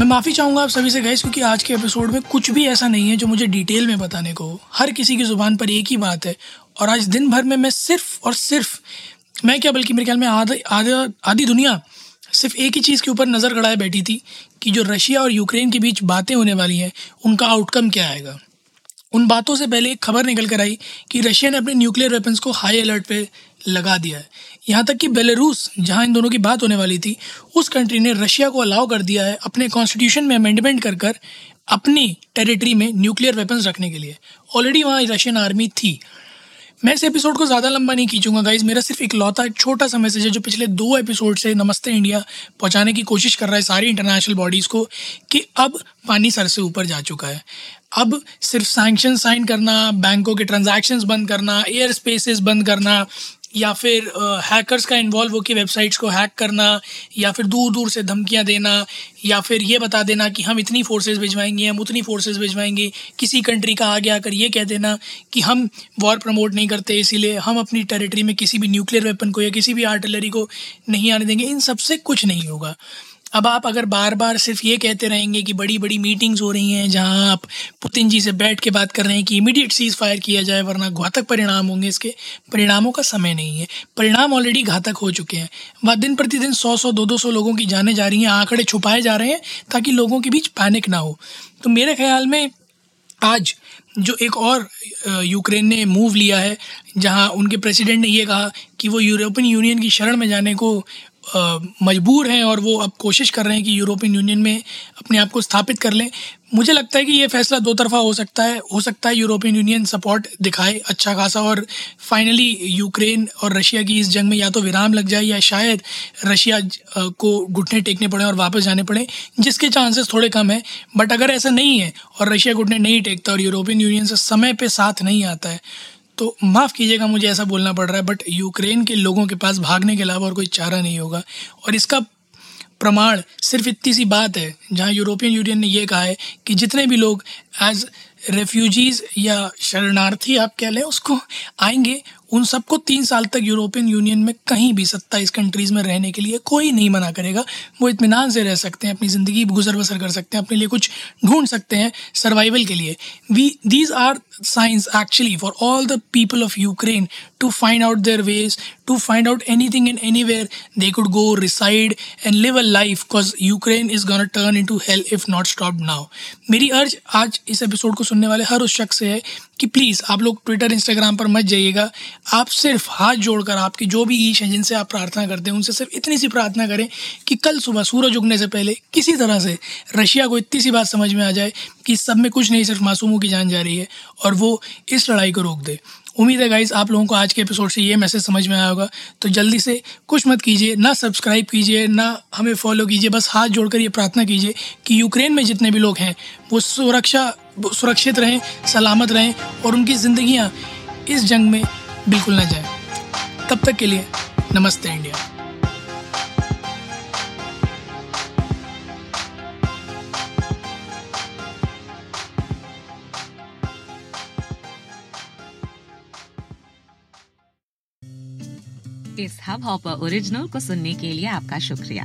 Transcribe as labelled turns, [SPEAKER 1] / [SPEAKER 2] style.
[SPEAKER 1] मैं माफ़ी चाहूँगा आप सभी से गैस क्योंकि आज के एपिसोड में कुछ भी ऐसा नहीं है जो मुझे डिटेल में बताने को हो। हर किसी की ज़ुबान पर एक ही बात है, और आज दिन भर में मैं सिर्फ़ और सिर्फ़, मैं क्या, बल्कि मेरे ख्याल में आधा आधा, आधी दुनिया सिर्फ़ एक ही चीज़ के ऊपर नज़र गड़ाए बैठी थी कि जो रशिया और यूक्रेन के बीच बातें होने वाली हैं, उनका आउटकम क्या आएगा। उन बातों से पहले एक खबर निकल कर आई कि रशिया ने अपने न्यूक्लियर वेपन्स को हाई अलर्ट पे लगा दिया है। यहाँ तक कि बेलारूस, जहाँ इन दोनों की बात होने वाली थी, उस कंट्री ने रशिया को अलाउ कर दिया है अपने कॉन्स्टिट्यूशन में अमेंडमेंट कर कर अपनी टेरिटरी में न्यूक्लियर वेपन्स रखने के लिए। ऑलरेडी वहाँ रशियन आर्मी थी। मैं इस एपिसोड को ज़्यादा लंबा नहीं खींचूँगा गाइज़ मेरा सिर्फ़ एक लौता, एक छोटा सा मैसेज है जो पिछले दो एपिसोड से नमस्ते इंडिया पहुँचाने की कोशिश कर रहा है सारी इंटरनेशनल बॉडीज़ को कि अब पानी सर से ऊपर जा चुका है। अब सिर्फ़ सैंक्शन साइन करना बैंकों के ट्रांजैक्शंस बंद करना एयर स्पेसेस बंद करना या फिर हैकर्स का इन्वॉल्व होकर वेबसाइट्स को हैक करना, या फिर दूर दूर से धमकियाँ देना, या फिर ये बता देना कि हम इतनी फोर्सेस भिजवाएँगे, हम उतनी फोर्सेस भिजवाएँगे, किसी कंट्री का आगे आकर ये कह देना कि हम वॉर प्रमोट नहीं करते, इसीलिए हम अपनी टेरिटरी में किसी भी न्यूक्लियर वेपन को या किसी भी आर्टिलरी को नहीं आने देंगे। इन सबसे कुछ नहीं होगा। अब आप अगर बार बार सिर्फ़ ये कहते रहेंगे कि बड़ी बड़ी मीटिंग्स हो रही हैं जहाँ आप पुतिन जी से बैठ के बात कर रहे हैं कि इमीडिएट सीज फायर किया जाए, वरना घातक परिणाम होंगे इसके। परिणामों का समय नहीं है। परिणाम ऑलरेडी घातक हो चुके हैं। वह दिन प्रतिदिन सौ सौ दो दो सौ लोगों की जाने जा रही हैं, आंकड़े छुपाए जा रहे हैं ताकि लोगों के बीच पैनिक ना हो। तो मेरे ख्याल में आज जो एक और यूक्रेन ने मूव लिया है, जहाँ उनके प्रेसिडेंट ने ये कहा कि वो यूरोपियन यूनियन की शरण में जाने को मजबूर हैं और वो अब कोशिश कर रहे हैं कि यूरोपियन यूनियन में अपने आप को स्थापित कर लें। मुझे लगता है कि ये फैसला दो तरफा हो सकता है, हो सकता है यूरोपियन यूनियन सपोर्ट दिखाए अच्छा खासा और फाइनली यूक्रेन और रशिया की इस जंग में या तो विराम लग जाए या शायद रशिया को घुटने टेकने पड़े और वापस जाने पड़े, जिसके चांसेस थोड़े कम हैं। बट अगर ऐसा नहीं है और रशिया घुटने नहीं टेकता और यूरोपियन यूनियन से समय पर साथ नहीं आता है तो माफ़ कीजिएगा, मुझे ऐसा बोलना पड़ रहा है बट यूक्रेन के लोगों के पास भागने के अलावा और कोई चारा नहीं होगा। और इसका प्रमाण सिर्फ़ इतनी सी बात है, जहाँ यूरोपियन यूनियन ने यह कहा है कि जितने भी लोग एज रेफ्यूजीज़ या शरणार्थी आप कह लें, उसको आएँगे उन सबको तीन साल तक यूरोपियन यूनियन में कहीं भी सत्ताईस कंट्रीज़ में रहने के लिए कोई नहीं मना करेगा। वो इतमान से रह सकते हैं, अपनी ज़िंदगी गुजर बसर कर सकते हैं, अपने लिए कुछ ढूंढ सकते हैं सर्वाइवल के लिए। We these are science actually for all the people of Ukraine to find out their ways to find out anything in anywhere they could go reside and live a life because Ukraine is gone turn into help if not stop now मेरी अर्ज़ आज इस episode को सुनने वाले हर उस शख्स से है कि प्लीज़ आप लोग ट्विटर इंस्टाग्राम पर मत जाइएगा। आप सिर्फ़ हाथ जोड़कर आपकी जो भी ईश हैं, जिनसे आप प्रार्थना करते हैं, उनसे सिर्फ़ इतनी सी प्रार्थना करें कि कल सुबह सूरज उगने से पहले किसी तरह से रशिया को इतनी सी बात समझ में आ जाए कि सब में कुछ नहीं, सिर्फ़ मासूमों की जान जा रही है और वो इस लड़ाई को रोक दे। उम्मीद है गाइज़ आप लोगों को आज के एपिसोड से ये मैसेज समझ में आया होगा। तो जल्दी से कुछ मत कीजिए, ना सब्सक्राइब कीजिए, ना हमें फॉलो कीजिए, बस हाथ जोड़कर ये प्रार्थना कीजिए कि यूक्रेन में जितने भी लोग हैं, वो सुरक्षा सुरक्षित रहें, सलामत रहें और उनकी ज़िंदगियाँ इस जंग में बिल्कुल ना जाएँ। तब तक के लिए नमस्ते इंडिया।
[SPEAKER 2] इस हब हॉपर ओरिजिनल को सुनने के लिए आपका शुक्रिया।